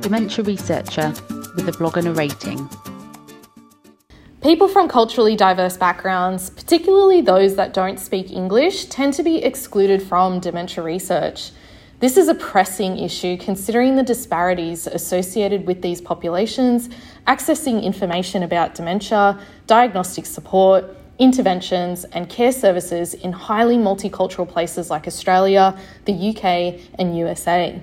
dementia researcher with a blog and a rating. People from culturally diverse backgrounds, particularly those that don't speak English, tend to be excluded from dementia research. This is a pressing issue considering the disparities associated with these populations, accessing information about dementia, diagnostic support, interventions, and care services in highly multicultural places like Australia, the UK, and USA.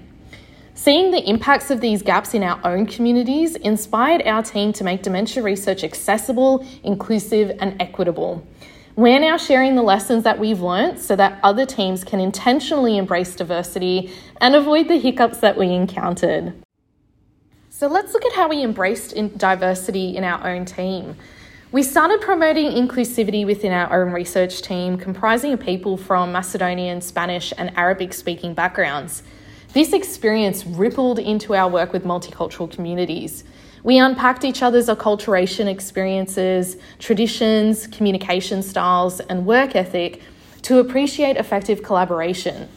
Seeing the impacts of these gaps in our own communities inspired our team to make dementia research accessible, inclusive, and equitable. We're now sharing the lessons that we've learnt so that other teams can intentionally embrace diversity and avoid the hiccups that we encountered. So let's look at how we embraced diversity in our own team. We started promoting inclusivity within our own research team, comprising of people from Macedonian, Spanish, and Arabic speaking backgrounds. This experience rippled into our work with multicultural communities. We unpacked each other's acculturation experiences, traditions, communication styles, and work ethic to appreciate effective collaboration.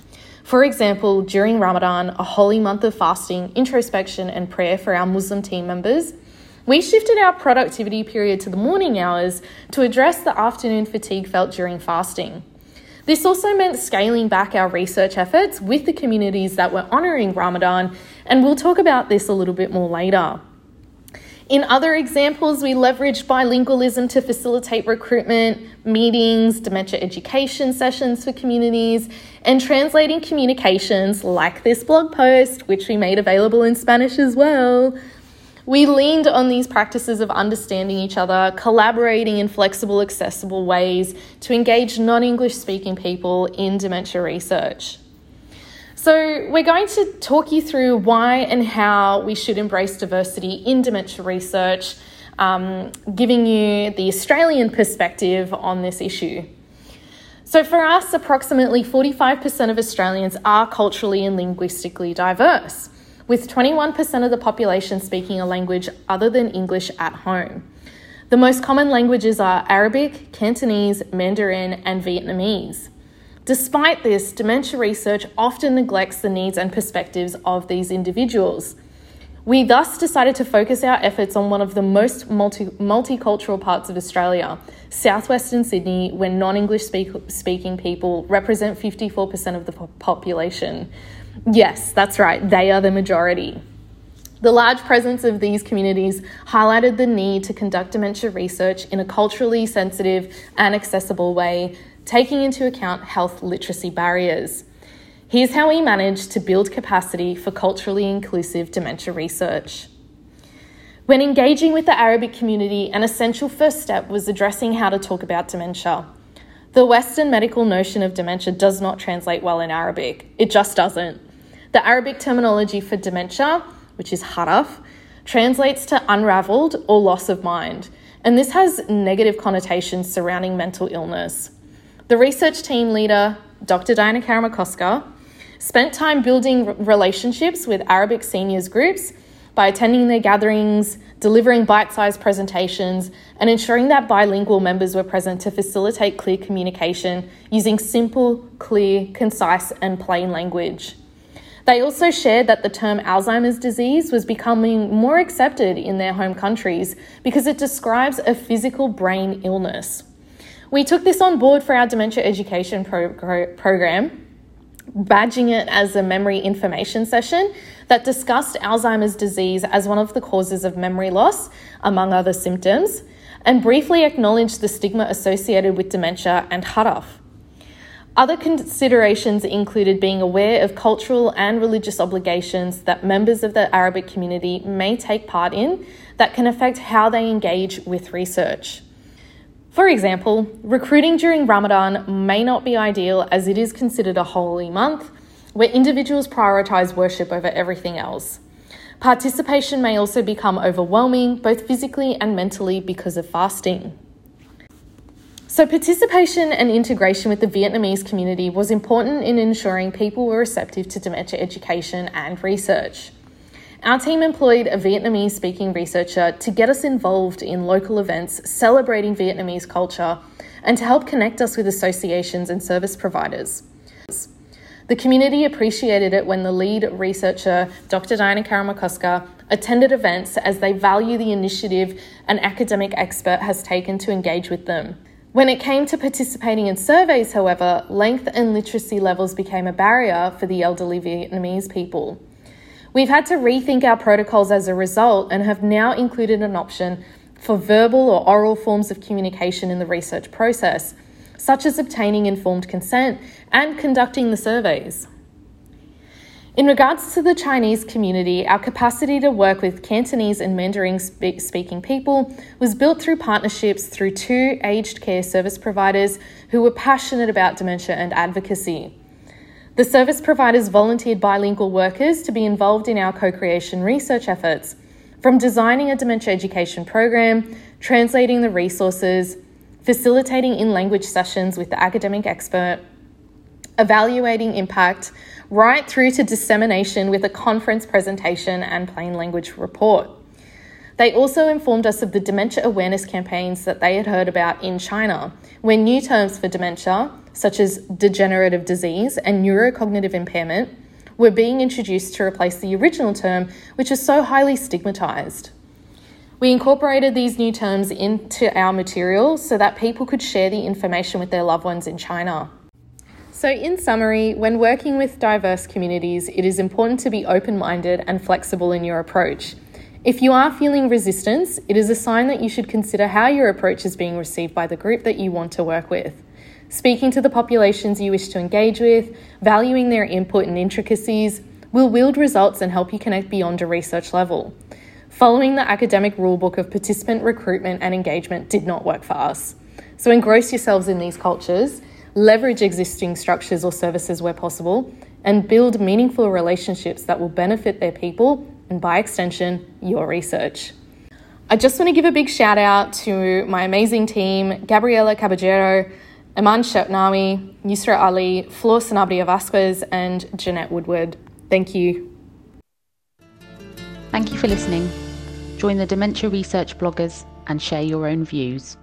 For example, during Ramadan, a holy month of fasting, introspection, and prayer for our Muslim team members, we shifted our productivity period to the morning hours to address the afternoon fatigue felt during fasting. This also meant scaling back our research efforts with the communities that were honouring Ramadan, and we'll talk about this a little bit more later. In other examples, we leveraged bilingualism to facilitate recruitment, meetings, dementia education sessions for communities, and translating communications like this blog post, which we made available in Spanish as well, we leaned on these practices of understanding each other, collaborating in flexible, accessible ways to engage non English speaking people in dementia research. So, we're going to talk you through why and how we should embrace diversity in dementia research, um, giving you the Australian perspective on this issue. So, for us, approximately 45% of Australians are culturally and linguistically diverse with 21% of the population speaking a language other than English at home. The most common languages are Arabic, Cantonese, Mandarin, and Vietnamese. Despite this, dementia research often neglects the needs and perspectives of these individuals. We thus decided to focus our efforts on one of the most multi- multicultural parts of Australia, southwestern Sydney, where non English speak- speaking people represent 54% of the po- population. Yes, that's right, they are the majority. The large presence of these communities highlighted the need to conduct dementia research in a culturally sensitive and accessible way, taking into account health literacy barriers. Here's how we managed to build capacity for culturally inclusive dementia research. When engaging with the Arabic community, an essential first step was addressing how to talk about dementia. The Western medical notion of dementia does not translate well in Arabic. It just doesn't. The Arabic terminology for dementia, which is haraf, translates to unraveled or loss of mind, and this has negative connotations surrounding mental illness. The research team leader, Dr. Diana Karamacoska, spent time building relationships with Arabic seniors groups by attending their gatherings, delivering bite sized presentations, and ensuring that bilingual members were present to facilitate clear communication using simple, clear, concise, and plain language. They also shared that the term Alzheimer's disease was becoming more accepted in their home countries because it describes a physical brain illness. We took this on board for our dementia education pro- pro- program badging it as a memory information session that discussed Alzheimer's disease as one of the causes of memory loss, among other symptoms, and briefly acknowledged the stigma associated with dementia and haraf. Other considerations included being aware of cultural and religious obligations that members of the Arabic community may take part in that can affect how they engage with research. For example, recruiting during Ramadan may not be ideal as it is considered a holy month where individuals prioritize worship over everything else. Participation may also become overwhelming, both physically and mentally, because of fasting. So, participation and integration with the Vietnamese community was important in ensuring people were receptive to dementia education and research. Our team employed a Vietnamese speaking researcher to get us involved in local events celebrating Vietnamese culture and to help connect us with associations and service providers. The community appreciated it when the lead researcher, Dr. Diana Karamacoska, attended events as they value the initiative an academic expert has taken to engage with them. When it came to participating in surveys, however, length and literacy levels became a barrier for the elderly Vietnamese people. We've had to rethink our protocols as a result and have now included an option for verbal or oral forms of communication in the research process, such as obtaining informed consent and conducting the surveys. In regards to the Chinese community, our capacity to work with Cantonese and Mandarin speaking people was built through partnerships through two aged care service providers who were passionate about dementia and advocacy. The service providers volunteered bilingual workers to be involved in our co creation research efforts, from designing a dementia education program, translating the resources, facilitating in language sessions with the academic expert, evaluating impact, right through to dissemination with a conference presentation and plain language report. They also informed us of the dementia awareness campaigns that they had heard about in China, where new terms for dementia, such as degenerative disease and neurocognitive impairment, were being introduced to replace the original term, which is so highly stigmatized. We incorporated these new terms into our material so that people could share the information with their loved ones in China. So, in summary, when working with diverse communities, it is important to be open minded and flexible in your approach. If you are feeling resistance, it is a sign that you should consider how your approach is being received by the group that you want to work with. Speaking to the populations you wish to engage with, valuing their input and intricacies, will wield results and help you connect beyond a research level. Following the academic rulebook of participant recruitment and engagement did not work for us. So engross yourselves in these cultures, leverage existing structures or services where possible, and build meaningful relationships that will benefit their people and by extension, your research. I just want to give a big shout out to my amazing team Gabriela Caballero, Aman Shetnawi, Yusra Ali, Flor Sanabria Vasquez, and Jeanette Woodward. Thank you. Thank you for listening. Join the Dementia Research bloggers and share your own views.